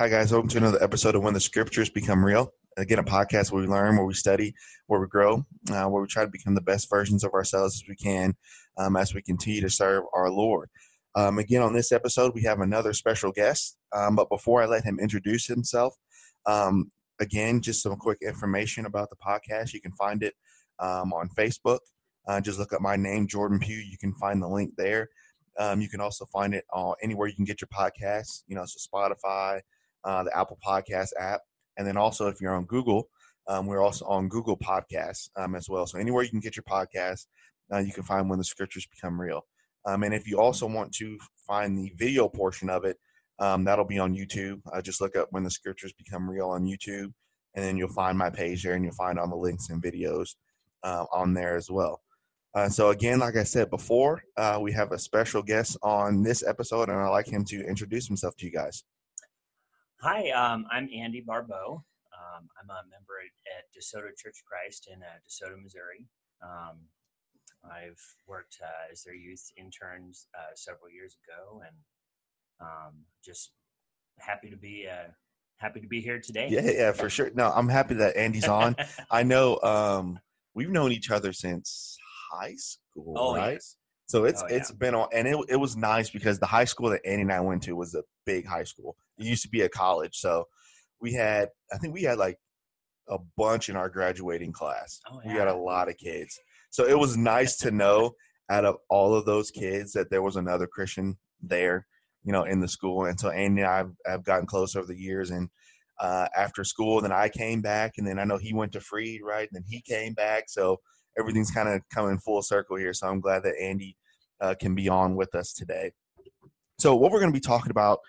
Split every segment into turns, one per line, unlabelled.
Hi, guys. Welcome to another episode of When the Scriptures Become Real. Again, a podcast where we learn, where we study, where we grow, uh, where we try to become the best versions of ourselves as we can um, as we continue to serve our Lord. Um, again, on this episode, we have another special guest. Um, but before I let him introduce himself, um, again, just some quick information about the podcast. You can find it um, on Facebook. Uh, just look up my name, Jordan Pugh. You can find the link there. Um, you can also find it on anywhere you can get your podcasts, you know, so Spotify, uh, the Apple Podcast app. And then also, if you're on Google, um, we're also on Google Podcasts um, as well. So anywhere you can get your podcast, uh, you can find when the scriptures become real. Um, and if you also want to find the video portion of it, um, that'll be on YouTube. Uh, just look up when the scriptures become real on YouTube, and then you'll find my page there, and you'll find all the links and videos uh, on there as well. Uh, so again, like I said before, uh, we have a special guest on this episode, and I'd like him to introduce himself to you guys.
Hi, um, I'm Andy Barbeau. Um, I'm a member at, DeSoto Church of Christ in uh, DeSoto, Missouri. Um, I've worked uh, as their youth interns uh, several years ago, and um, just happy to be uh, happy to be here today.
Yeah, yeah, for sure. No, I'm happy that Andy's on. I know um, we've known each other since high school,
oh,
right?
Yes.
So it's
Oh, yeah.
it's been on, and it it was nice because the high school that Andy and I went to was a big high school. It used to be a college, so we had I think we had like a bunch in our graduating class.
Oh,
We had a lot of kids, so it was nice to know out of all of those kids that there was another Christian there, you know, in the school. And so Andy and I have, have gotten close over the years, and uh, after school, then I came back, and then I know he went to Freed, right? And then he came back, so everything's kind of coming full circle here. So I'm glad that Andy uh, can be on with us today. So what we're going to be talking about,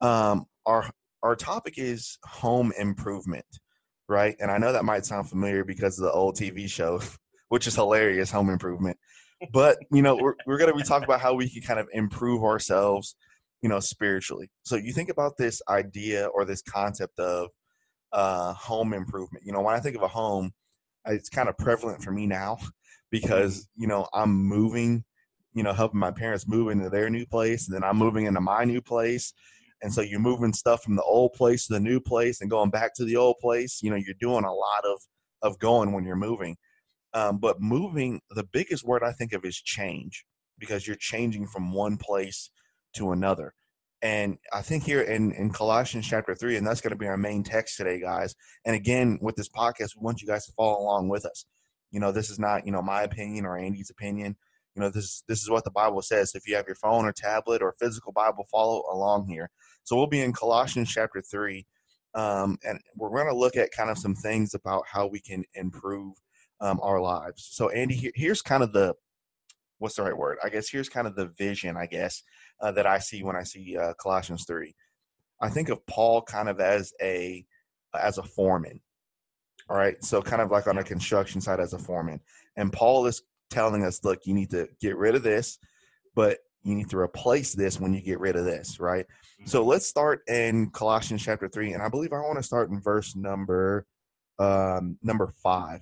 um, our our topic is home improvement, right? And I know that might sound familiar because of the old TV show, which is hilarious, Home Improvement. But you know, we're we're going to be talking about how we can kind of improve ourselves, you know, spiritually. So you think about this idea or this concept of uh, home improvement. You know, when I think of a home, it's kind of prevalent for me now because you know I'm moving, you know, helping my parents move into their new place, and then I'm moving into my new place, and so you're moving stuff from the old place to the new place and going back to the old place. You know, you're doing a lot of of going when you're moving. Um, but moving, the biggest word I think of is change because you're changing from one place to another. And I think here in, in Colossians chapter three, and that's going to be our main text today, guys. And again, with this podcast, we want you guys to follow along with us. You know, this is not, you know, my opinion or Andy's opinion. You know, this this is what the Bible says. If you have your phone or tablet or physical Bible, follow along here. So we'll be in Colossians chapter three, um, and we're going to look at kind of some things about how we can improve um, our lives. So, Andy, here, here's kind of the what's the right word? I guess here's kind of the vision, I guess, uh, that I see when I see uh, Colossians three. I think of Paul kind of as a as a foreman. All right, so kind of like on a construction site as a foreman, and Paul is telling us, look, you need to get rid of this, but you need to replace this when you get rid of this, right? So let's start in Colossians chapter three, and I believe I want to start in verse number um, number five.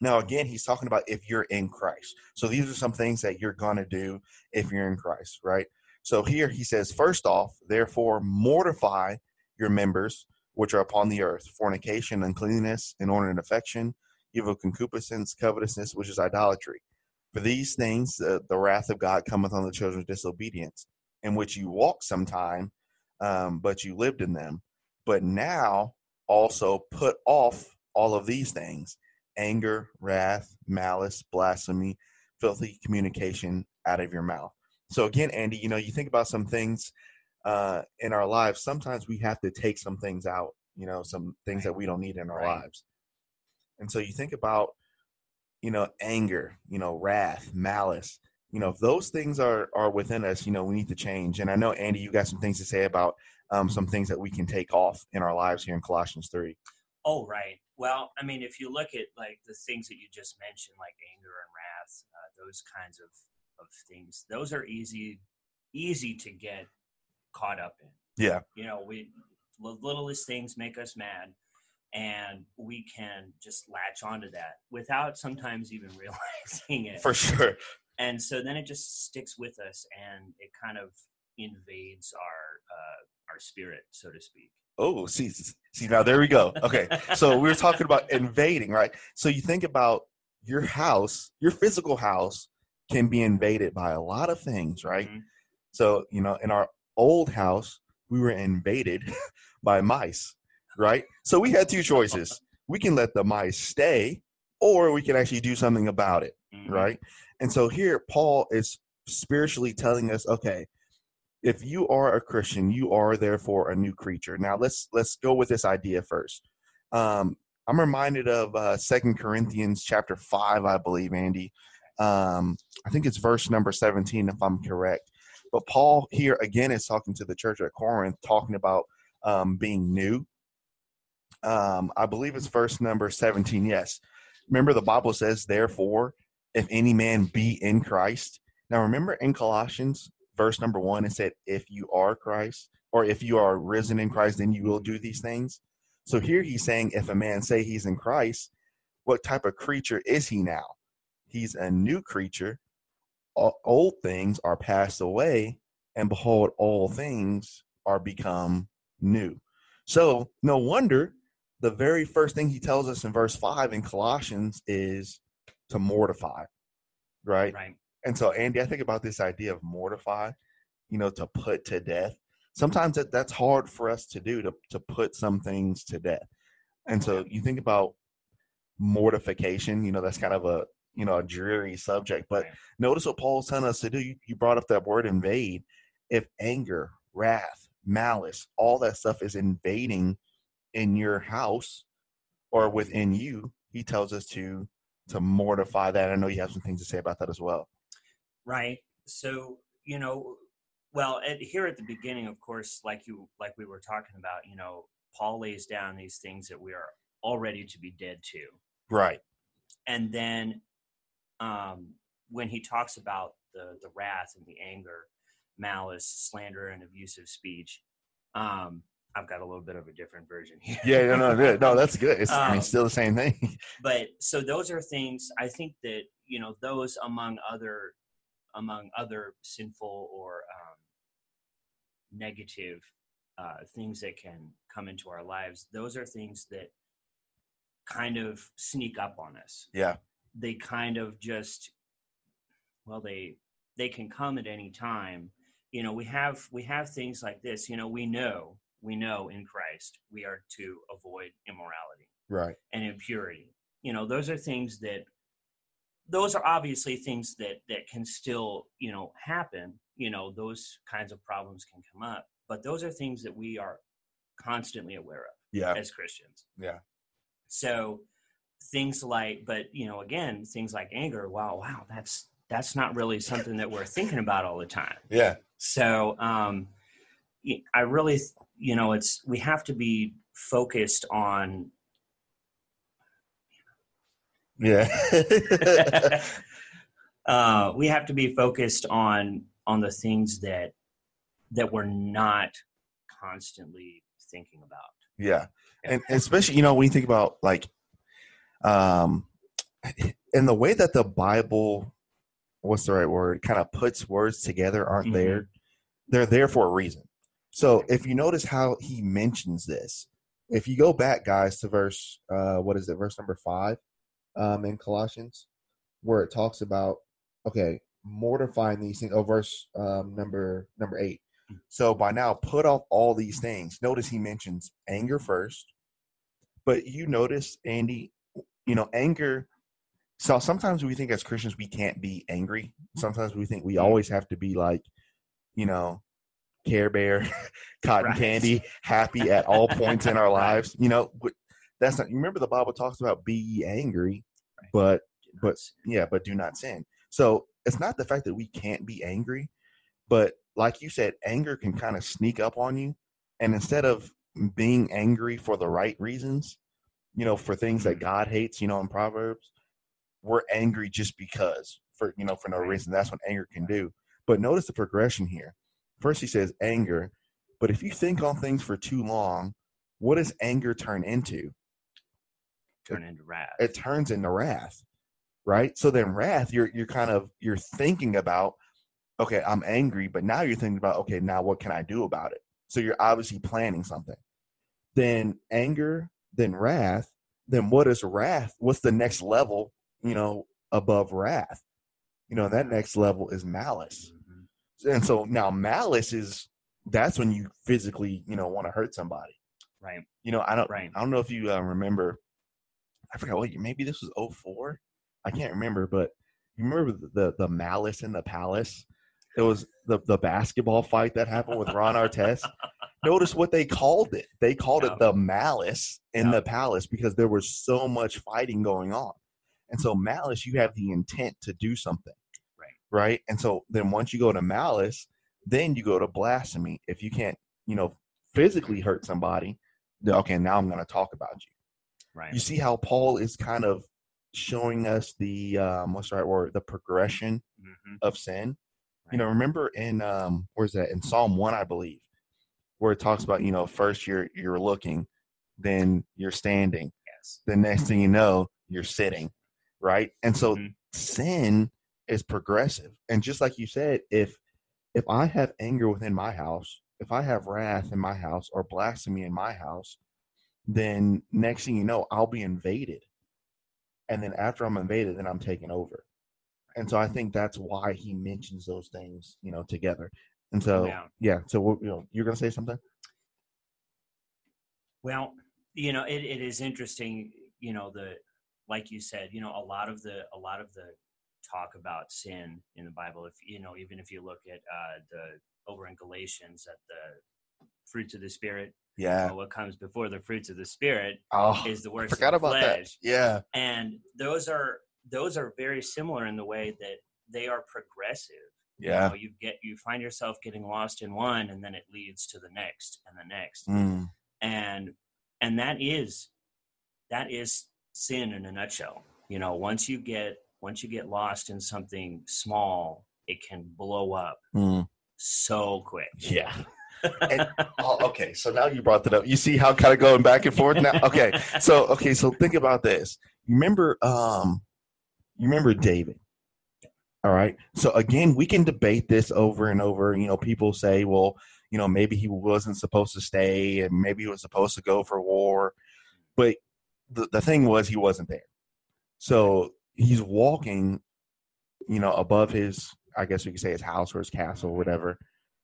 Now, again, he's talking about if you're in Christ. So these are some things that you're going to do if you're in Christ, right? So here he says, first off, therefore, mortify your members which are upon the earth fornication, uncleanness, inordinate affection, evil concupiscence, covetousness, which is idolatry. For these things, uh, the wrath of God cometh on the children of disobedience, in which you walked sometime, um, but you lived in them. But now also put off all of these things anger, wrath, malice, blasphemy, filthy communication out of your mouth. So, again, Andy, you know, you think about some things uh, in our lives, sometimes we have to take some things out, you know, some things
Right.
that we don't need in our
Right.
lives. And so you think about, you know, anger, you know, wrath, malice, you know, if those things are are within us, you know, we need to change. And I know Andy, you got some things to say about um, some things that we can take off in our lives here in Colossians three.
Oh, right. Well, I mean, if you look at like the things that you just mentioned, like anger and wrath, uh, those kinds of, of things, those are easy, easy to get caught up in.
Yeah,
You know, we the littlest things make us mad, and we can just latch onto that without sometimes even realizing it.
for sure.
and so then it just sticks with us, and it kind of invades our uh, our spirit, so to speak.
Oh, see, see now there we go. Okay, so we were talking about invading, right? So you think about your house, your physical house can be invaded by a lot of things, right?
Mhm.
So you know, in our old house, we were invaded by mice, right? So we had two choices: we can let the mice stay, or we can actually do something about it
Mhm.
right? And so here Paul is spiritually telling us, okay, if you are a Christian, you are therefore a new creature. Now let's let's go with this idea first. Um, I'm reminded of uh, Second Corinthians chapter five, I believe, Andy. Um, I think it's verse number 17, if I'm correct. But Paul here again is talking to the church at Corinth, talking about um, being new. Um, I believe it's verse number 17. Yes. Remember, the Bible says, therefore, if any man be in Christ. Now, remember in Colossians, verse number one, it said, if you are Christ, or if you are risen in Christ, then you will do these things. So here he's saying, if a man say he's in Christ, what type of creature is he now? He's a new creature. All, old things are passed away, and behold, all things are become new. So, no wonder the very first thing he tells us in verse 5 in Colossians is to mortify, right?
Right.
And so, Andy, I think about this idea of mortify, you know, to put to death. Sometimes that, that's hard for us to do, to, to put some things to death. And so you think about mortification, you know, that's kind of a, you know, a dreary subject. But
Right.
notice what Paul's telling us to do. You, you brought up that word invade. If anger, wrath, malice, all that stuff is invading in your house or within you, he tells us to to mortify that. I know you have some things to say about that as well.
right so you know well at, here at the beginning of course like you like we were talking about you know paul lays down these things that we are already to be dead to
Right.
and then um, when he talks about the the wrath and the anger malice slander and abusive speech um, i've got a little bit of a different version here
Yeah, no, no, no, no that's good. It's I mean,
Um,
still the same thing.
but so those are things i think that you know those among other among other sinful or um, negative uh, things that can come into our lives those are things that kind of sneak up on us
Yeah.
they kind of just well they they can come at any time you know we have we have things like this you know we know we know in christ we are to avoid immorality
Right.
and impurity. You know, those are things that those are obviously things that that can still, you know, happen. You know, those kinds of problems can come up, but those are things that we are constantly aware of
Yeah.
as Christians.
Yeah.
So things like but, you know, again, things like anger, wow, wow, that's that's not really something that we're thinking about all the time.
Yeah.
So um, I really, you know, it's we have to be focused on
Yeah.
uh, we have to be focused on on the things that that we're not constantly thinking about.
yeah. And especially, you know, when you think about like um in the way that the Bible what's the right word, kind of puts words together aren't
Mhm.
there. They're there for a reason. So if you notice how he mentions this, if you go back, guys, to verse uh what is it, verse number five um in Colossians, where it talks about okay, mortifying these things. Oh, verse um number number eight. So by now put off all these things. Notice he mentions anger first. But you notice, Andy, you know, anger so sometimes we think as Christians we can't be angry. Sometimes we think we always have to be like, you know, Care Bear, cotton
Right.
candy, happy at all points in our lives. You know, that's not. You remember the Bible talks about be angry,
Right.
but but yeah, but do not sin. So it's not the fact that we can't be angry, but like you said, anger can kind of sneak up on you, and instead of being angry for the right reasons, you know, for things that
Mhm.
God hates, you know, in Proverbs, we're angry just because for you know for no reason. That's what anger can do. But notice the progression here. First, he says anger, but if you think on things for too long, what does anger turn into?
turn into wrath.
It turns into wrath, right? So then, wrath, you're you're kind of you're thinking about okay, I'm angry, but now you're thinking about, okay, now what can I do about it? So you're obviously planning something. Then anger, then wrath, then what is wrath? What's the next level, you know, above wrath? You know, that next level is malice. And so now malice is that's when you physically, you know, want to hurt somebody.
Right.
You know, I don't
Right.
I don't know if you uh, remember I forgot what maybe this was 04. I can't remember, but you remember the, the the malice in the palace? It was the the basketball fight that happened with Ron Artest. Notice what they called it. They called
Yeah.
it the malice in
Yeah.
the palace because there was so much fighting going on. And so malice, you have the intent to do something.
Right.
And so then once you go to malice, then you go to blasphemy. If you can't, you know, physically hurt somebody, then, okay, now I'm going to talk about you.
Right.
You see how Paul is kind of showing us the um, what's the right word, the progression
Mhm.
of sin.
Right.
You know, remember in um, where's that in Psalm one, I believe, where it talks about you know first you're you're looking, then you're standing,
Yes.
the next thing you know you're sitting, right? And so
Mhm.
sin is progressive, and just like you said, if if I have anger within my house, if I have wrath in my house or blasphemy in my house, then next thing you know, I'll be invaded. And then after I'm invaded, then I'm taken over. And so I think that's why he mentions those things, you know, together. And so,
Yeah.
yeah. So, you know, you're going to say something?
Well, you know, it, it is interesting, you know, the like you said, you know, a lot of the a lot of the talk about sin in the Bible, if you know, even if you look at uh the over in Galatians at the fruits of the spirit,
Yeah.
well, what comes before the fruits of the spirit
Oh,
is the
I forgot
of the
about that. Yeah.
And those are those are very similar in the way that they are progressive.
Yeah.
You, know, you get you find yourself getting lost in one and then it leads to the next and the next
Mm,
and and that is that is sin in a nutshell you know once you get once you get lost in something small it can blow up
mm,
so quick
yeah. And, oh, okay. So now you brought that up. You see how kind of going back and forth now? Okay. So, okay. So think about this. You remember, um, you remember David. All right. So again, we can debate this over and over. You know, people say, well, you know, maybe he wasn't supposed to stay and maybe he was supposed to go for war. But the, the thing was, he wasn't there. So he's walking, you know, above his, I guess we could say his house or his castle or whatever,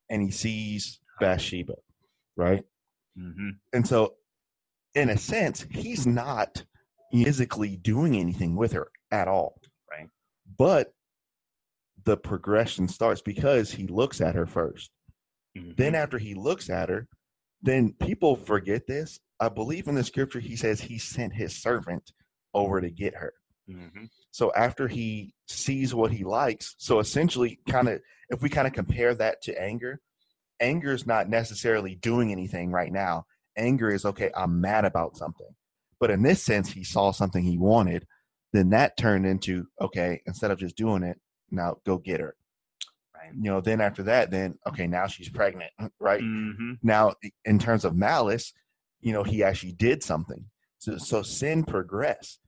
and he sees Bathsheba, right?
hmm
And so, in a sense, he's not physically doing anything with her at all.
Right.
But the progression starts because he looks at her first.
Mm-hmm.
Then, after he looks at her, then people forget this. I believe in the scripture, he says he sent his servant over to get her.
hmm
So, after he sees what he likes, so essentially, kind of, if we kind of compare that to anger, anger is not necessarily doing anything right now. Anger is okay, I'm mad about something. But in this sense, he saw something he wanted. Then that turned into okay, instead of just doing it, now go get her.
right
You know, then after that, then okay, now she's pregnant, right?
hmm
Now, in terms of malice, you know, he actually did something. So, so sin progressed.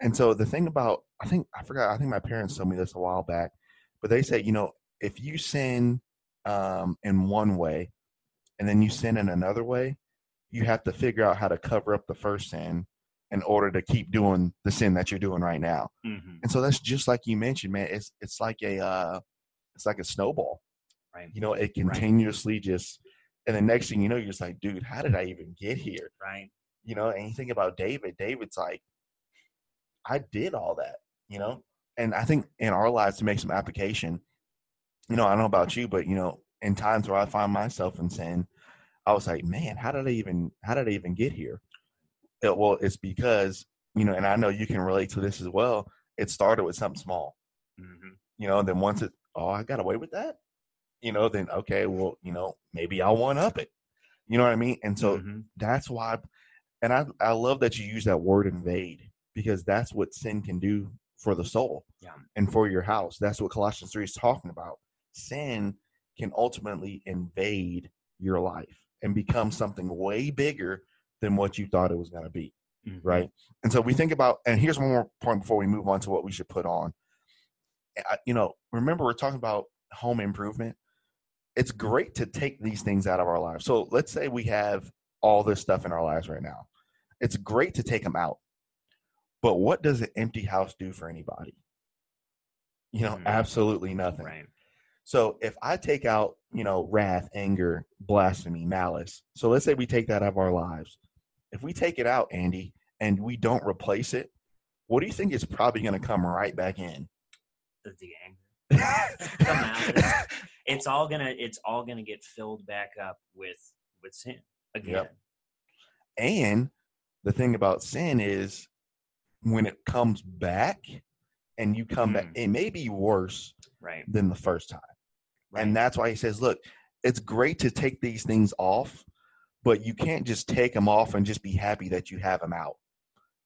And so the thing about, I think, I forgot, I think my parents told me this a while back, but they said, you know, if you sin um, in one way and then you sin in another way, you have to figure out how to cover up the first sin in order to keep doing the sin that you're doing right now.
hmm
And so that's just like you mentioned, man. It's it's like a uh, it's like a snowball
right
you know, it continuously just, and the next thing you know, you're just like, dude, how did I even get here?
right
You know, and you think about David, David's like, I did all that, you know, and I think in our lives to make some application, you know, I don't know about you, but you know, in times where I find myself in sin, I was like, man, how did I even, how did I even get here? It- well, it's because, you know, and I know you can relate to this as well. It started with something small
hmm
you know, then once it, oh, I got away with that, you know, then okay, well, you know, maybe I'll one up it. You know what I mean? And so
Mhm.
that's why, and I, I love that you use that word invade because that's what sin can do for the soul
Yeah.
and for your house. That's what Colossians 3 is talking about. Sin can ultimately invade your life and become something way bigger than what you thought it was going to be
Mhm.
right? And so we think about, and here's one more point before we move on to what we should put on. I- You know, remember we're talking about home improvement, it's great to take these things out of our lives. So let's say we have all this stuff in our lives right now. It's great to take them out. But what does an empty house do for anybody? You know,
Mhm.
absolutely nothing.
Right.
So if I take out, you know, wrath, anger, blasphemy, malice. So let's say we take that out of our lives. If we take it out, Andy, and we don't replace it, what do you think is probably going to come right back in?
The, anger. Come out. It's all gonna. It's all gonna get filled back up with with sin again.
and the thing about sin is when it comes back and you come back,
Mm.
it may be worse
Right.
than the first time.
Right.
And that's why he says, look, it's great to take these things off, but you can't just take them off and just be happy that you have them out.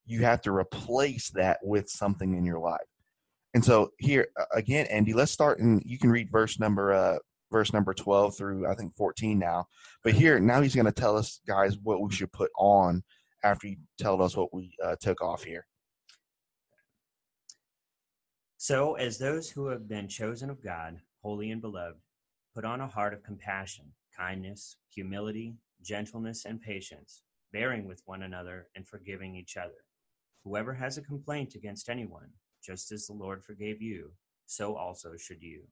You have to replace that with something in your life. And so here again, Andy, let's start and you can read verse number uh verse number 12 through I think 14 now. But here now he's going to tell us guys what we should put on after he told us what we uh, took off here.
So, as those who have been chosen of God, holy and beloved, put on a heart of compassion, kindness, humility, gentleness, and patience, bearing with one another and forgiving each other. Whoever has a complaint against anyone, just as the Lord forgave you, so also should you.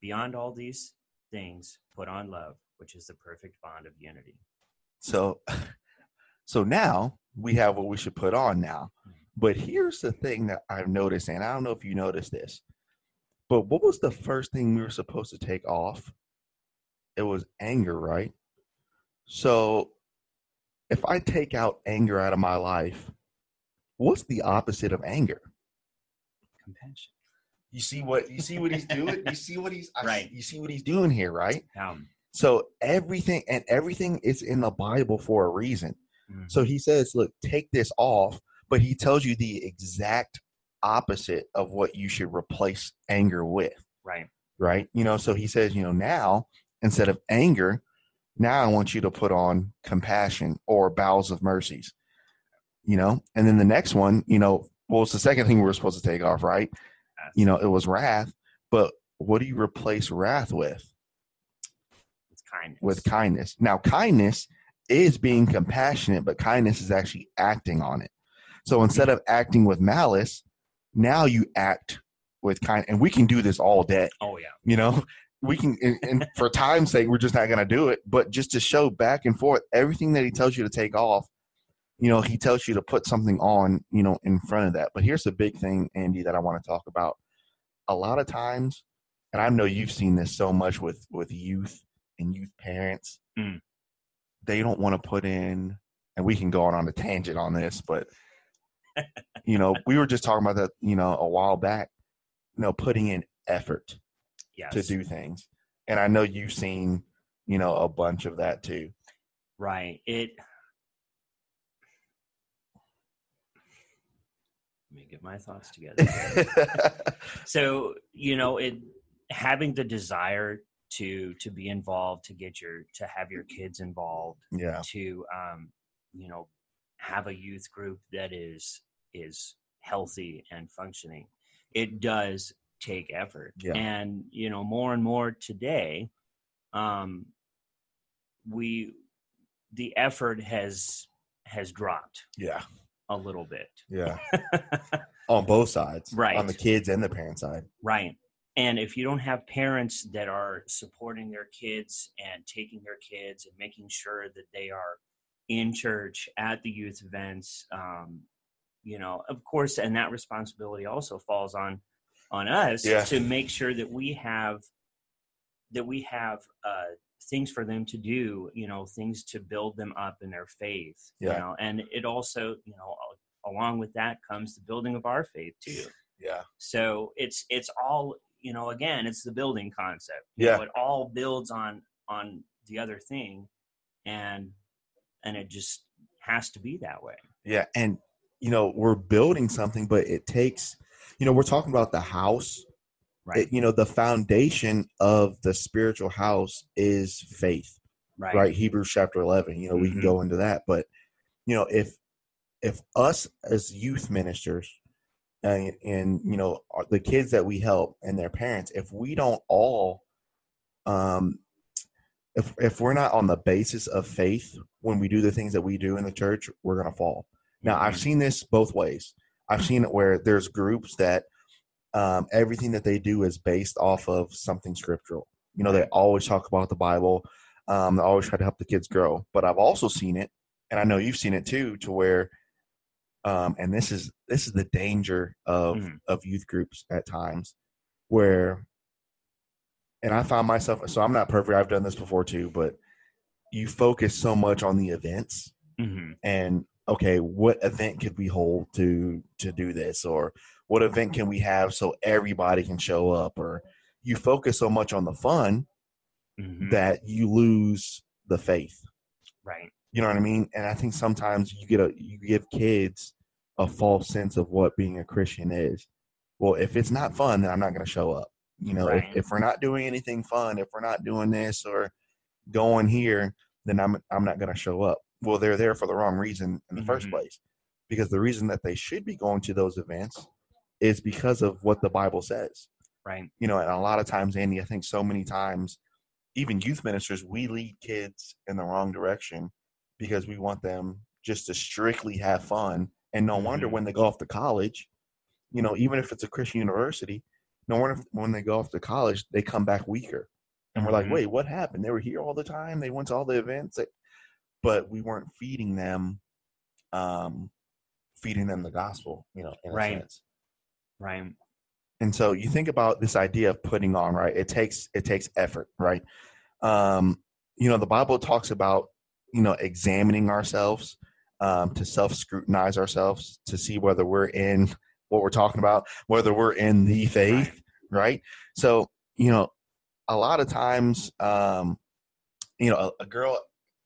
Beyond all these things, put on love, which is the perfect bond of unity.
So so now we have what we should put on now. Hmm. But here's the thing that I've noticed, and I don't know if you noticed this, but what was the first thing we were supposed to take off? It was anger, right? So if I take out anger out of my life, what's the opposite of anger?
Compassion.
You see what you see what he's doing? You see what he's I-
Right.
You see what he's doing here, right?
Um,
So everything and everything is in the Bible for a reason.
mm,
So he says, look, take this off, but he tells you the exact opposite of what you should replace anger with,
right.
right? You know, so he says, you know, now instead of anger, now I want you to put on compassion or bowels of mercies, you know? And then the next one, you know, well, it's the second thing we were supposed to take off, right? You know, it was wrath, but what do you replace wrath with?
With kindness.
with kindness. Now, kindness is being compassionate, but kindness is actually acting on it. So instead of acting with malice, now you act with kind. And we can do this all day.
Oh, yeah.
You know, we can. And, and for time's sake, we're just not going to do it. But just to show back and forth, everything that he tells you to take off, you know, he tells you to put something on. You know, in front of that. But here's the big thing, Andy, that I want to talk about. A lot of times, and I know you've seen this so much with with youth and youth parents
Mm.
they don't want to put in and we can go on on a tangent on this but you know we were just talking about that you know a while back you know putting in effort
Yes.
to do things and i know you've seen you know a bunch of that too
Right. It. Let me get my thoughts together. so you know, it having the desire to to be involved, to get your to have your kids involved,
yeah
to um, you know, have a youth group that is is healthy and functioning. It does take effort,
Yeah.
and you know, more and more today, um, we the effort has has dropped
yeah
a little bit.
yeah on both sides
Right.
on the kids and the parent side
Right. And if you don't have parents that are supporting their kids and taking their kids and making sure that they are in church at the youth events, um, you know, of course, and that responsibility also falls on on us
Yeah.
to make sure that we have that we have uh, things for them to do, you know, things to build them up in their faith, you know, and it also, you know, along with that comes the building of our faith too
yeah
so it's it's all you know again it's the building concept You
Yeah.
know, it all builds on on the other thing and and it just has to be that way
Yeah, and you know we're building something, but it takes, you know, we're talking about the house.
right
It, you know, the foundation of the spiritual house is faith,
right
right? Hebrews chapter eleven. You know, we can
Mhm.
go into that, but you know, if if us as youth ministers and, and you know the kids that we help and their parents if we don't all um if if we're not on the basis of faith when we do the things that we do in the church we're going to fall. Now i've seen this both ways. I've seen it where there's groups that um, everything that they do is based off of something scriptural. You know they always talk about the bible um, they always try to help the kids grow. But i've also seen it and i know you've seen it too to where um, and this is this is the danger of
Mhm.
of youth groups at times where and i found myself so i'm not perfect. I've done this before too but you focus so much on the events
hmm
and okay what event could we hold to to do this? Or what event can we have so everybody can show up? Or you focus so much on the fun
hmm
that you lose the faith.
Right.
you know what i mean? And i think sometimes you get a you give kids a false sense of what being a christian is. Well if it's not fun then i'm not going to show up you know
Right.
if, if we're not doing anything fun if we're not doing this or going here then i'm i'm not going to show up well they're there for the wrong reason in the first
Mhm.
place because the reason that they should be going to those events is because of what the bible says
Right.
you know and a lot of times andy i think so many times even youth ministers we lead kids in the wrong direction because we want them just to strictly have fun and no wonder
Mhm.
when they go off to college you know even if it's a christian university no wonder when they go off to college they come back weaker. And we're like
Mhm.
wait what happened? They were here all the time. They went to all the events. But we weren't feeding them um feeding them the gospel you know in a
Right.
sense.
Right.
and so you think about this idea of putting on right? It takes it takes effort right? Um you know the bible talks about you know examining ourselves um to self scrutinize ourselves to see whether we're in what we're talking about whether we're in the faith right? So you know a lot of times um you know a, a girl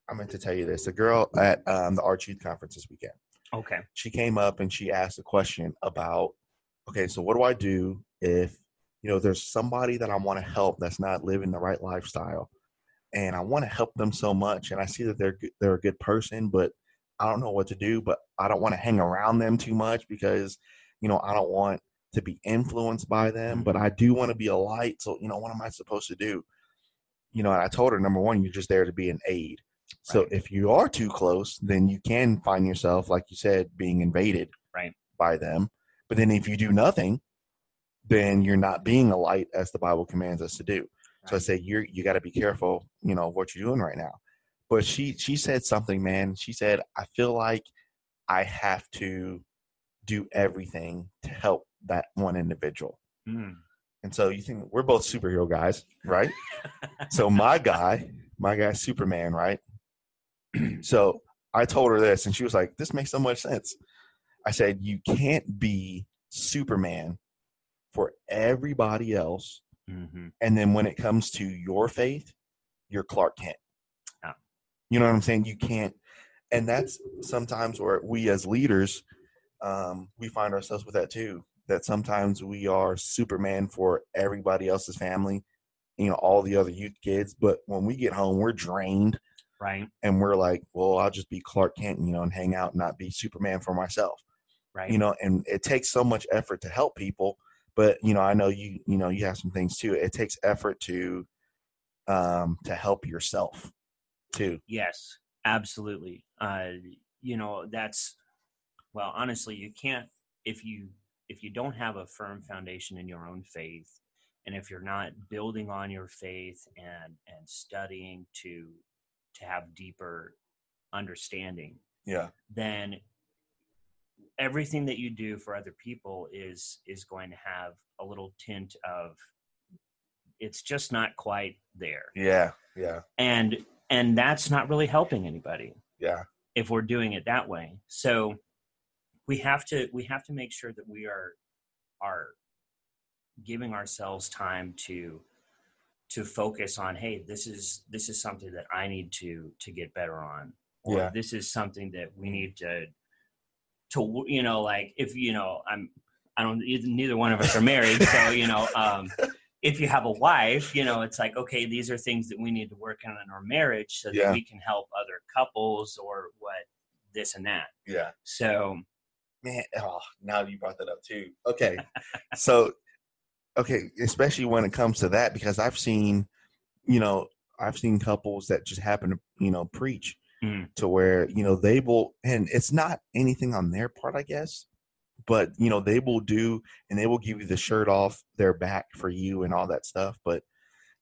i meant to tell you this a girl at um, the arch youth conference this weekend.
Okay.
she came up and she asked a question about okay so what do i do if you know there's somebody that i want to help that's not living the right lifestyle and i want to help them so much and i see that they're good- they're a good person but i don't know what to do but i don't want to hang around them too much because you know i don't want to be influenced by them but mm-hmm. i do want to be a light so you know what am i supposed to do you know and i told her number one you're just there to be an aid so
Right.
if you are too close, then you can find yourself, like you said, being invaded
Right.
by them. But then if you do nothing, then you're not being a light as the Bible commands us to do. So I say you're you got to be careful, you know, what you're doing right now. But she she said something, man. She said, I feel like I have to do everything to help that one individual.
Mm.
And so you think we're both superhero guys, right? so my guy, my guy, Superman, right? so I told her this, and she was like, "This makes so much sense." I said, "You can't be Superman for everybody else,
hmm
and then when it comes to your faith, you're Clark Kent."
Yeah.
You know what I'm saying? You can't, and that's sometimes where we as leaders, um, we find ourselves with that too. That sometimes we are Superman for everybody else's family, you know, all the other youth kids, but when we get home, we're drained
Right.
and we're like, well, I'll just be Clark Kent, you know, and hang out and not be Superman for myself,
Right.
you know. And it takes so much effort to help people, but you know, I know you, you know, you have some things too. It takes effort to, um, to help yourself too.
Yes, absolutely. Uh, you know, that's well, honestly, you can't if you if you don't have a firm foundation in your own faith, and if you're not building on your faith and and studying to to have deeper understanding,
Yeah,
then everything that you do for other people is is going to have a little tint of it's just not quite there.
Yeah, yeah,
and and that's not really helping anybody.
Yeah,
if we're doing it that way. So we have to we have to make sure that we are are giving ourselves time to to focus on hey this is this is something that i need to to get better on or
Yeah.
this is something that we need to to you know like if you know i'm i don't neither one of us are married so you know um if you have a wife you know it's like okay these are things that we need to work on in our marriage so
Yeah.
that we can help other couples or what this and that
yeah,
so
man, oh, now you brought that up too. Okay, so okay, especially when it comes to that, because I've seen, you know, I've seen couples that just happen to, you know, preach
Mm.
to where you know they will, and it's not anything on their part, I guess, but you know they will do, and they will give you the shirt off their back for you and all that stuff. But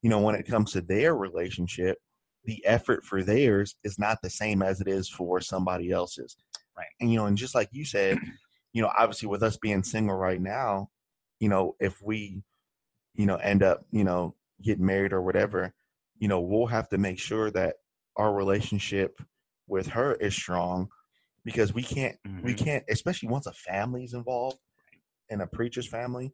you know, when it comes to their relationship, the effort for theirs is not the same as it is for somebody else's.
Right.
And you know, and just like you said, you know, obviously with us being single right now, you know, if we, you know, end up, you know, getting married or whatever, you know, we'll have to make sure that our relationship with her is strong because we can't we
Mhm.
can't especially once a family's involved in a preacher's family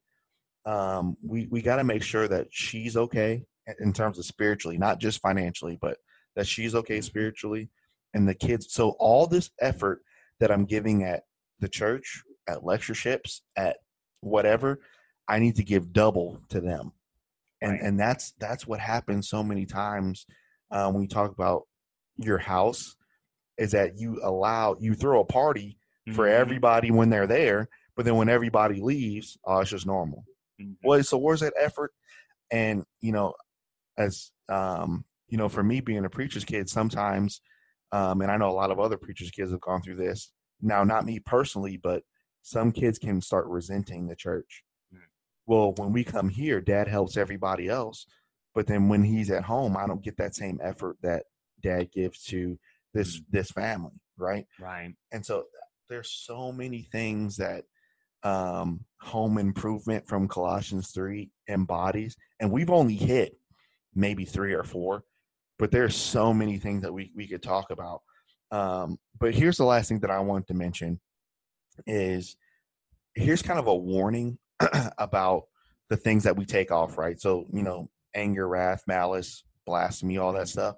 um we we got to make sure that she's okay in- in terms of spiritually not just financially but that she's okay spiritually and the kids so all this effort that i'm giving at the church at lectureships at whatever i need to give double to them and
Right.
and that's that's what happens so many times uh, when you talk about your house is that you allow you throw a party for
Mhm.
everybody when they're there but then when everybody leaves oh it's just normal
Mhm.
well so where's that effort and you know as um you know for me being a preacher's kid sometimes um and i know a lot of other preachers kids have gone through this now not me personally but some kids can start resenting the church
Mm.
well when we come here dad helps everybody else but then when he's at home i don't get that same effort that dad gives to this this family right
Right.
and so there's so many things that um home improvement from colossians 3 embodies and we've only hit maybe three or four but there's so many things that we, we could talk about um but here's the last thing that i want to mention is here's kind of a warning about the things that we take off right so you know anger wrath malice blasphemy all that stuff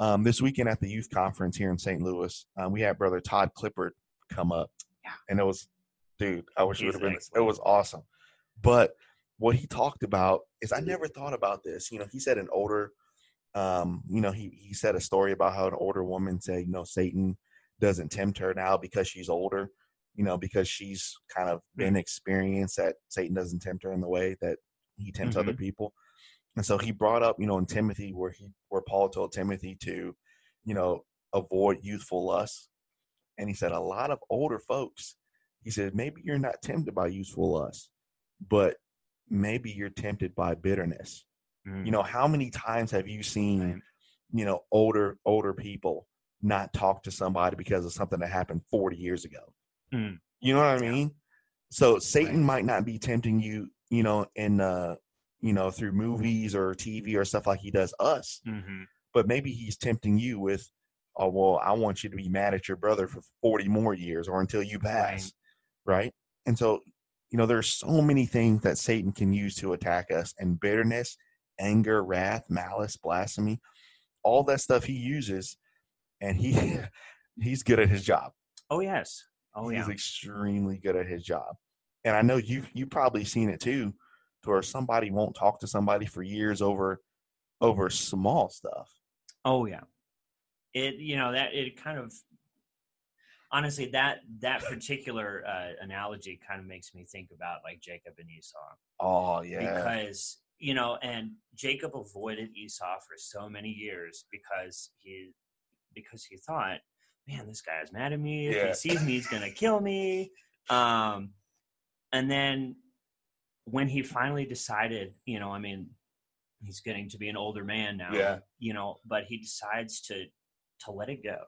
um, this weekend at the youth conference here in St. Louis, um, we had Brother Todd Clippard come up,
Yeah.
and it was, dude, I wish it would have been. It was awesome, but what he talked about is I never thought about this. You know, he said an older, um, you know, he he said a story about how an older woman said, you know, Satan doesn't tempt her now because she's older, you know, because she's kind of been experienced that Satan doesn't tempt her in the way that he tempts other people. And so he brought up, you know, in Timothy where he where Paul told Timothy to, you know, avoid youthful lusts. And he said a lot of older folks, he said, maybe you're not tempted by youthful lust, but maybe you're tempted by bitterness.
Mm.
You know, how many times have you seen,
Right.
you know, older older people not talk to somebody because of something that happened 40 years ago?
Mm.
You know what I mean? So Satan
Right.
might not be tempting you, you know, in uh, you know, through movies or TV or stuff like he does us,
Mhm.
but maybe he's tempting you with, oh well, I want you to be mad at your brother for 40 more years or until you pass. Right. And so, you know, there's so many things that Satan can use to attack us and bitterness, anger, wrath, malice, blasphemy, all that stuff he uses, and he he's good at his job
Oh yes. Oh
he's
yeah.
He's extremely good at his job. And I know you've you probably seen it too, to where somebody won't talk to somebody for years over over small stuff.
Oh yeah. It you know that it kind of honestly that that particular uh, analogy kind of makes me think about like Jacob and Esau
Oh yeah.
because you know and Jacob avoided Esau for so many years because he because he thought man this guy is mad at me if
Yeah.
he sees me he's gonna kill me um and then when he finally decided you know I mean he's getting to be an older man now
Yeah.
you know but he decides to to let it go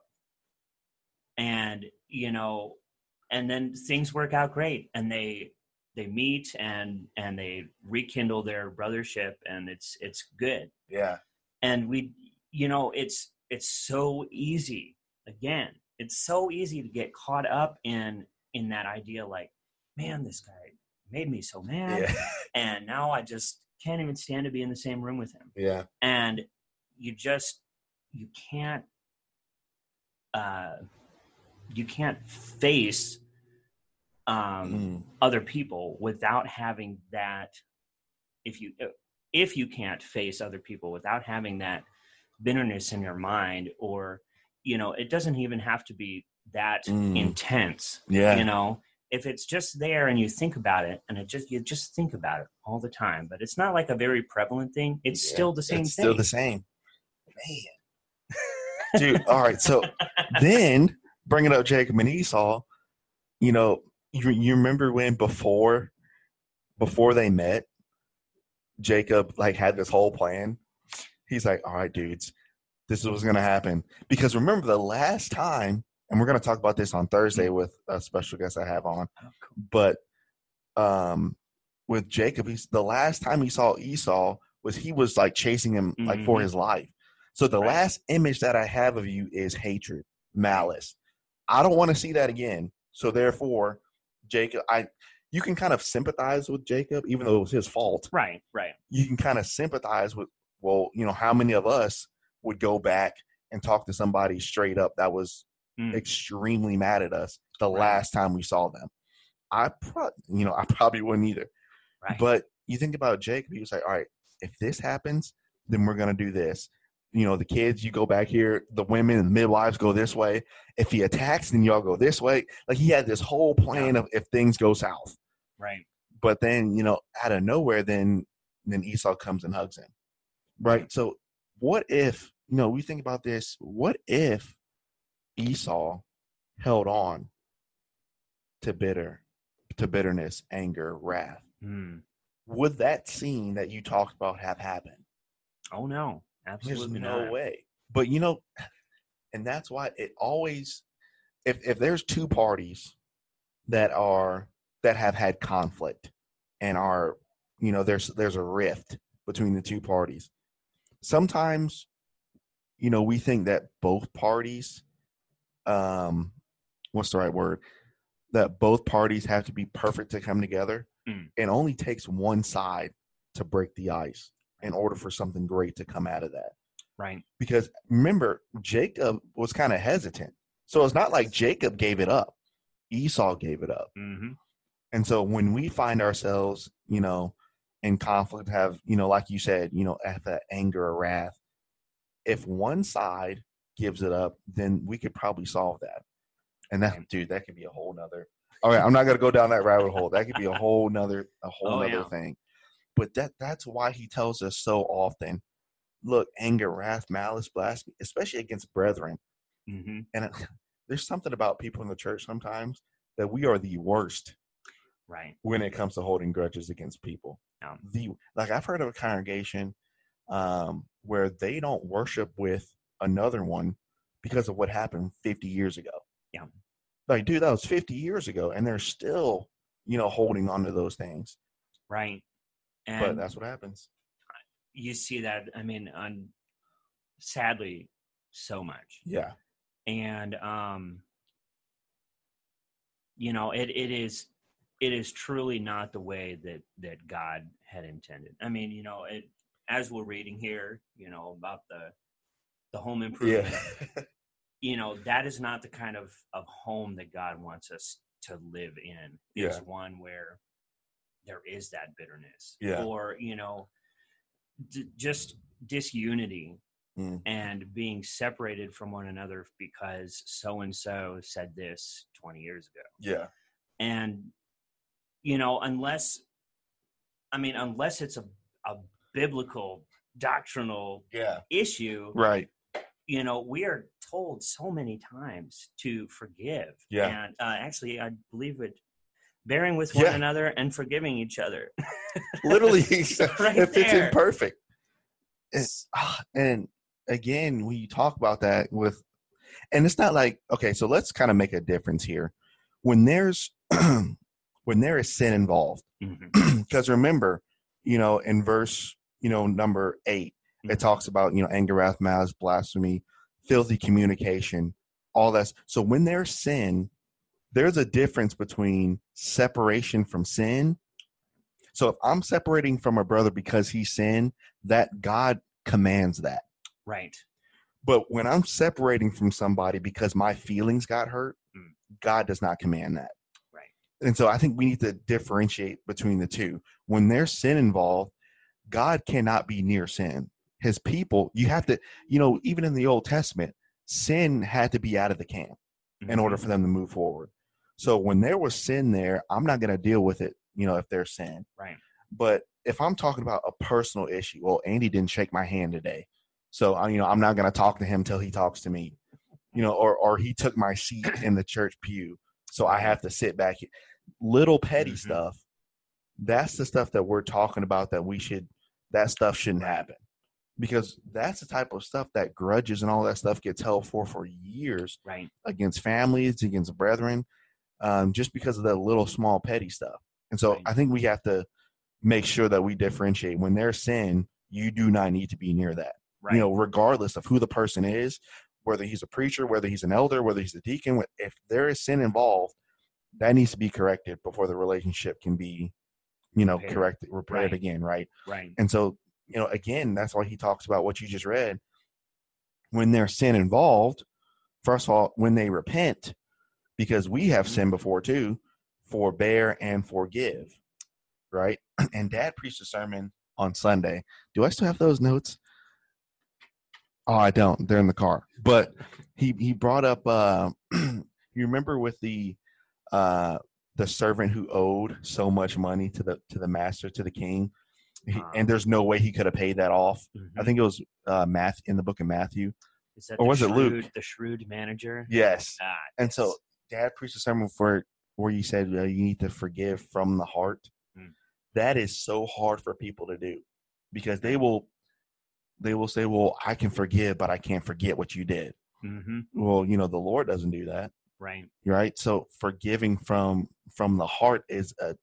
and you know and then things work out great and they they meet and and they rekindle their brothership and it's it's good
yeah.
and we you know it's it's so easy again it's so easy to get caught up in in that idea like man this guy made me so mad
Yeah.
and now i just can't even stand to be in the same room with him
Yeah.
and you just you can't uh you can't face um
Mm.
other people without having that if you if you can't face other people without having that bitterness in your mind or you know it doesn't even have to be that
Mm.
intense
Yeah.
you know if it's just there and you think about it and it just you just think about it all the time but it's not like a very prevalent thing it's
Yeah,
still the same
it's
thing
still the same. Man. Dude, all right. So then bringing up Jacob and Esau, you know, you, you remember when before before they met, Jacob like had this whole plan. He's like, all right, dudes, this is what's gonna happen. Because remember the last time, and we're gonna talk about this on Thursday with a special guest I have on,
Oh,
but um with Jacob, he's the last time he saw Esau was he was like chasing him like for
Mhm.
his life. So the
Right.
last image that I have of you is hatred, malice. I don't want to see that again. So therefore, Jacob, I you can kind of sympathize with Jacob, even though it was his fault.
right right
You can kind of sympathize with, well, you know, how many of us would go back and talk to somebody straight up that was
Mm.
extremely mad at us the
Right.
last time we saw them? I pro- you know, I probably wouldn't either.
right
But you think about Jacob, he was like, all right, if this happens, then we're going to do this. You know, the kids, you go back here, the women and midwives go this way. If he attacks, then y'all go this way. Like he had this whole plan of if things go south.
right
But then, you know, out of nowhere, then then Esau comes and hugs him. Right. So what if, you know, we think about this, what if Esau held on to bitter, to bitterness, anger, wrath?
Mm.
would that scene that you talked about have happened?
oh no
There's
absolutely
no
not.
way. But you know, and that's why it always if if there's two parties that are that have had conflict and are you know there's there's a rift between the two parties. Sometimes you know we think that both parties um what's the right word? That both parties have to be perfect to come together.
Mm.
It only takes one side to break the ice in order for something great to come out of that.
right
Because remember, Jacob was kind of hesitant. So it's not like Jacob gave it up. Esau gave it up.
hmm
And so when we find ourselves, you know, in conflict, have, you know, like you said, you know, at that anger or wrath, if one side gives it up, then we could probably solve that. And that, dude, that could be a whole nother. All right, I'm not gonna go down that rabbit hole. That could be a whole nother, a whole
Oh,
nother
yeah.
thing. But that that's why he tells us so often, look, anger, wrath, malice, blasphemy, especially against brethren.
hmm
And it, there's something about people in the church sometimes that we are the worst
right
when it comes to holding grudges against people.
Yeah.
The like I've heard of a congregation um, where they don't worship with another one because of what happened 50 years ago.
Yeah.
Like, dude, that was 50 years ago, and they're still, you know, holding on to those things.
right
but
and
that's what happens.
you see that i mean on sadly so much
Yeah.
and um you know it, it is it is truly not the way that that god had intended i mean you know it as we're reading here you know about the the home improvement
Yeah.
you know that is not the kind of of home that god wants us to live in is
Yeah.
one where there is that bitterness
Yeah.
or you know d- just disunity
Mm.
and being separated from one another because so and so said this 20 years ago
yeah.
and you know unless i mean unless it's a, a biblical doctrinal
Yeah.
issue
Right.
you know we are told so many times to forgive
Yeah.
and uh, actually i believe it bearing with one
Yeah.
another and forgiving each other
Literally,
Right
it fits
there.
in perfect. It's, ah, and again, when you talk about that with, and it's not like okay, so let's kind of make a difference here. When there's when there is sin involved, because remember, you know, in verse you know number 8 it
Mhm.
talks about you know anger, wrath, malice, blasphemy, filthy communication, all that. So when there's sin, there's a difference between separation from sin. So if I'm separating from a brother because he sinned, that God commands that.
right
But when I'm separating from somebody because my feelings got hurt,
Mm.
God does not command that.
Right.
And so I think we need to differentiate between the two. When there's sin involved, God cannot be near sin. His people, you have to, you know, even in the Old Testament, sin had to be out of the camp in order
Mhm.
for them to move forward. So when there was sin there, I'm not going to deal with it, you know, if there's sin.
Right.
But if I'm talking about a personal issue, well, Andy didn't shake my hand today. So, I- you know, I'm not going to talk to him till he talks to me, you know, or, or he took my seat in the church pew. So I have to sit back. Little petty
Mhm.
stuff. That's the stuff that we're talking about that we should, that stuff shouldn't happen because that's the type of stuff that grudges and all that stuff gets held for for years
Right.
against families, against brethren, um, just because of that little small petty stuff. And so
Right.
I think we have to make sure that we differentiate. When there's sin, you do not need to be near that.
Right.
You know, regardless of who the person is, whether he's a preacher, whether he's an elder, whether he's a deacon, if there is sin involved, that needs to be corrected before the relationship can be, you know,
Repaired.
corrected, repaired
Right.
again, right?
right.
And so, you know, again, that's why he talks about what you just read. When there's sin involved, first of all, when they repent, because we have sinned before too, forbear and forgive, right? And dad preached a sermon on Sunday. Do I still have those notes? Oh, I don't. They're in the car. But he he brought up uh you remember with the uh the servant who owed so much money to the to the master to the king he,
Um,
and there's no way he could have paid that off. I
Mhm.
think it was uh Math in the book of Matthew.
Is that
or was it Luke?
The shrewd manager.
Yes.
Ah,
And so
yes.
Dad preached a sermon for where you said uh, you need to forgive from the heart.
Mm.
That is so hard for people to do because they will they will say, "Well, I can forgive, but I can't forget what you did."
Mhm.
Well, you know, the Lord doesn't do that,
Right.
right? So forgiving from from the heart is a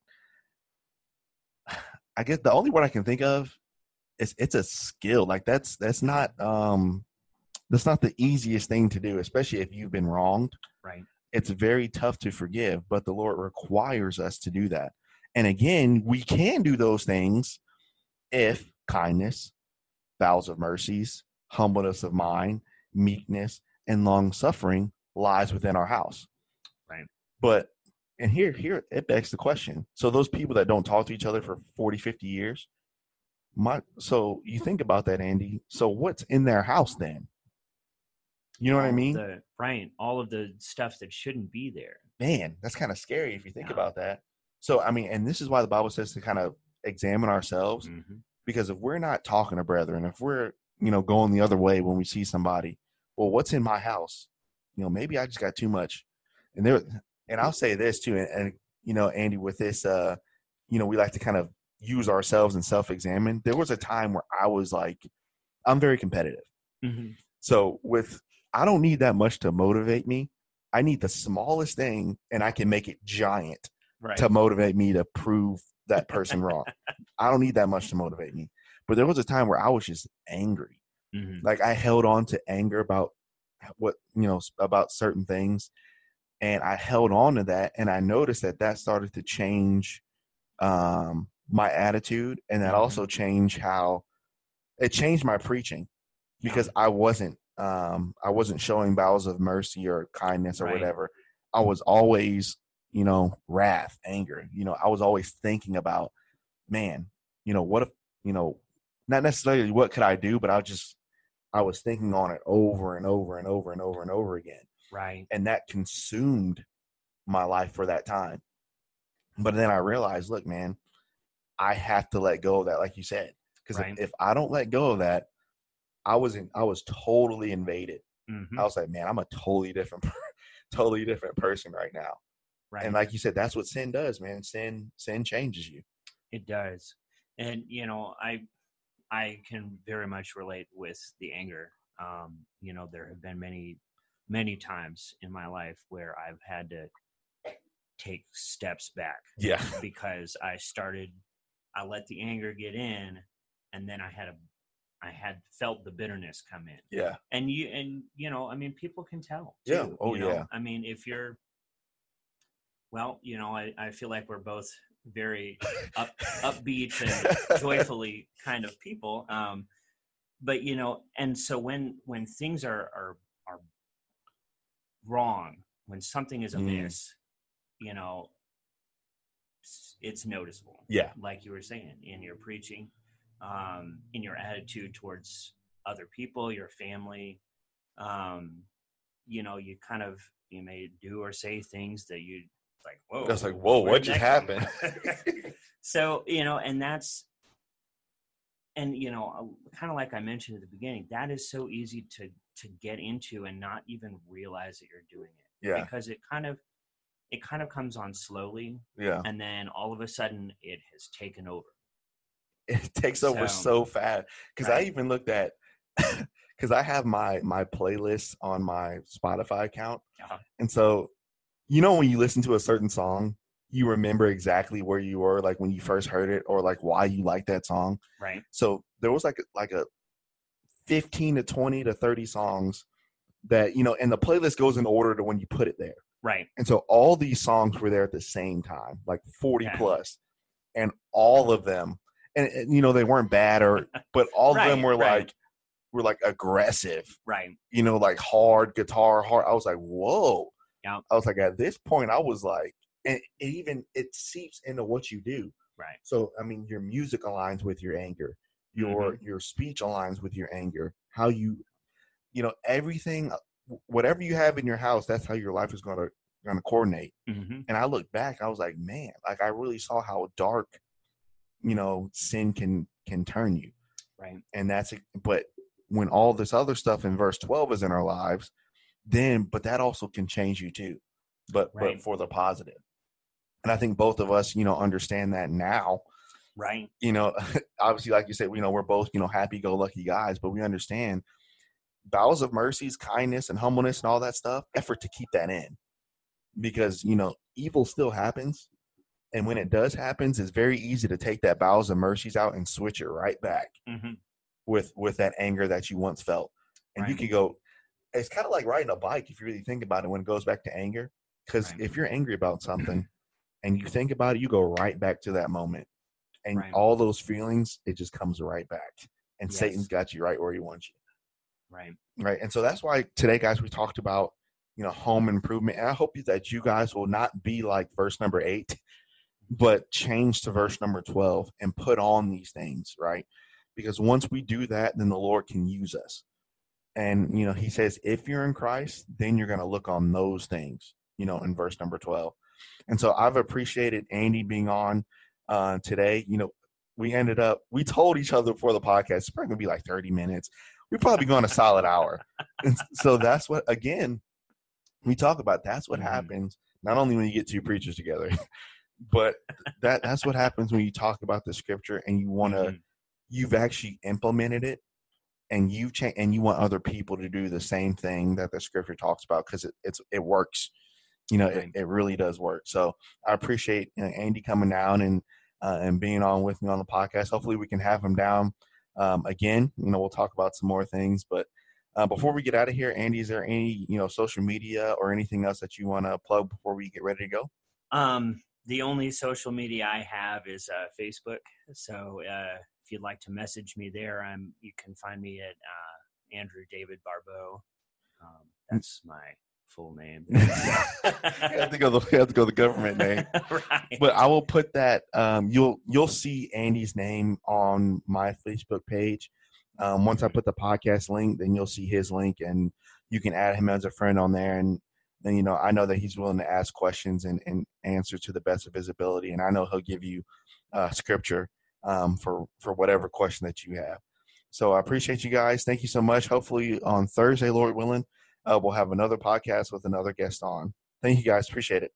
I guess the only word I can think of is it's a skill. Like that's that's not um that's not the easiest thing to do, especially if you've been wronged
Right.
It's very tough to forgive, but the Lord requires us to do that. And again, we can do those things if kindness, bowels of mercies, humbleness of mind, meekness, and long suffering lies within our house.
Right.
But and here here it begs the question. So those people that don't talk to each other for 40, 50 years, my so you think about that, Andy. So what's in their house then? You know what I mean?
The, right. All of the stuff that shouldn't be there.
man, that's kind of scary if you think
Yeah.
about that. So, I mean, and this is why the Bible says to kind of examine ourselves
Mhm.
because if we're not talking to brethren, if we're, you know, going the other way when we see somebody, well, what's in my house? You know, maybe I just got too much. And there, and I'll say this too, and, and you know, Andy, with this, uh, you know, we like to kind of use ourselves and self examine. There was a time where I was like, I'm very competitive.
Mhm.
So with I don't need that much to motivate me. I need the smallest thing and I can make it giant
Right.
to motivate me to prove that person wrong. I don't need that much to motivate me. But there was a time where I was just angry.
Mhm.
Like I held on to anger about what, you know, about certain things and I held on to that and I noticed that that started to change um my attitude and that
Mhm.
also changed how it changed my preaching because I wasn't um I wasn't showing bowels of mercy or kindness or
Right.
whatever. I was always, you know, wrath, anger. You know, I was always thinking about, man, you know, what if, you know, not necessarily what could I do, but I just I was thinking on it over and over and over and over and over again.
Right.
And that consumed my life for that time. But then I realized, look, man, I have to let go of that, like you said. Because
Right.
if, if I don't let go of that, I was in, I was totally invaded.
Mhm.
I was like, man, I'm a totally different, totally different person right now.
Right.
And like you said, that's what sin does, man. Sin, sin changes you.
It does. And you know, I I can very much relate with the anger. Um, you know, there have been many many times in my life where I've had to take steps back
Yeah.
because I started I let the anger get in and then I had a I had felt the bitterness come in.
Yeah.
And you and you know, I mean people can tell.
Yeah. Oh,
you know?
yeah.
I mean if you're well, you know, I, I feel like we're both very up, upbeat and joyfully kind of people. Um, but you know, and so when when things are are are wrong, when something is
Mm.
amiss, you know, it's noticeable.
Yeah.
like you were saying in your preaching, um, in your attitude towards other people, your family. Um, you know, you kind of you may do or say things that you like, whoa.
That's like, whoa, what just happened?
so, you know, and that's, and, you know, kind of like I mentioned at the beginning, that is so easy to, to get into and not even realize that you're doing it
yeah,
because it kind of, it kind of comes on slowly
yeah.
and then all of a sudden it has taken over.
It takes over
So-
so fast because I even looked at because I have my my playlist on my Spotify account,
Uh-huh.
and so you know when you listen to a certain song, you remember exactly where you were, like when you first heard it, or like why you like that song.
Right.
So there was like a, like a fifteen to twenty to thirty songs that you know, and the playlist goes in order to when you put it there.
Right.
And so all these songs were there at the same time, like 40
Okay.
plus, and all of them, and, and, you know they weren't bad or, but all of them were
right.
like, were like aggressive,
Right.
you know, like hard guitar, hard. I was like, whoa.
Yeah.
I was like, at this point, I was like, and it even it seeps into what you do.
Right.
So I mean, your music aligns with your anger, your
Mm-hmm.
your speech aligns with your anger. How you, you know, everything, whatever you have in your house, that's how your life is going to going to coordinate.
hmm
And I look back, I was like, man, like I really saw how dark, you know, sin can can turn you.
Right.
And that's but when all this other stuff in verse 12 is in our lives, then but that also can change you too. But
Right.
but for the. And I think both of us, you know, understand that now.
Right.
You know, obviously like you said, you know, we're both, you know, happy go lucky guys, but we understand bowels of mercies, kindness and humbleness and all that stuff, effort to keep that in. Because, you know, evil still happens. And when it does happens, it's very easy to take that bowels of mercies out and switch it right back
hmm
with with that anger that you once felt. And you can go it's kind of like riding a bike if you really think about it when it goes back to anger. Because
Right.
if you're angry about something and you think about it, you go right back to that moment. And
Right.
all those feelings, it just comes right back. And
Yes.
Satan's got you right where he wants you
Right.
right and so that's why today guys we talked about you know home improvement and i hope that you guys will not be like verse number eight but change to verse number 12 and put on these things right? Because once we do that then the lord can use us. And you know he says if you're in christ then you're going to look on those things you know in verse number 12 and so i've appreciated andy being on uh, today. You know we ended up we told each other before the podcast it's probably going to be like 30 minutes. We probably going a solid hour. And so that's what again we talk about that's what
Mhm.
happens not only when you get two preachers together but that that's what happens when you talk about the scripture and you want to
Mhm.
you've actually implemented it and you change and you want other people to do the same thing that the scripture talks about because it, it's it works. You know it, it really does work. So i appreciate you know, andy coming down and uh, and being on with me on the podcast. Hopefully we can have him down um, again. You know we'll talk about some more things but uh, before we get out of here andy is there any you know social media or anything else that you want to plug before we get ready to go?
Um, the only social media I have is uh, Facebook. So uh, if you'd like to message me there, I'm. You can find me at uh, Andrew David Barbeau. Um, that's my full name.
you have to go the, you have to go the government name
right.
but I will put that. Um, you'll you'll see Andy's name on my Facebook page. Um, once I put the podcast link, then you'll see his link, and you can add him as a friend on there. And then you know I know that he's willing to ask questions and, and answer to the best of his ability, and I know he'll give you uh, scripture um, for for whatever question that you have. So I appreciate you guys. Thank you so much. Hopefully on Thursday, Lord willing, uh, we'll have another podcast with another guest on. Thank you guys. Appreciate it.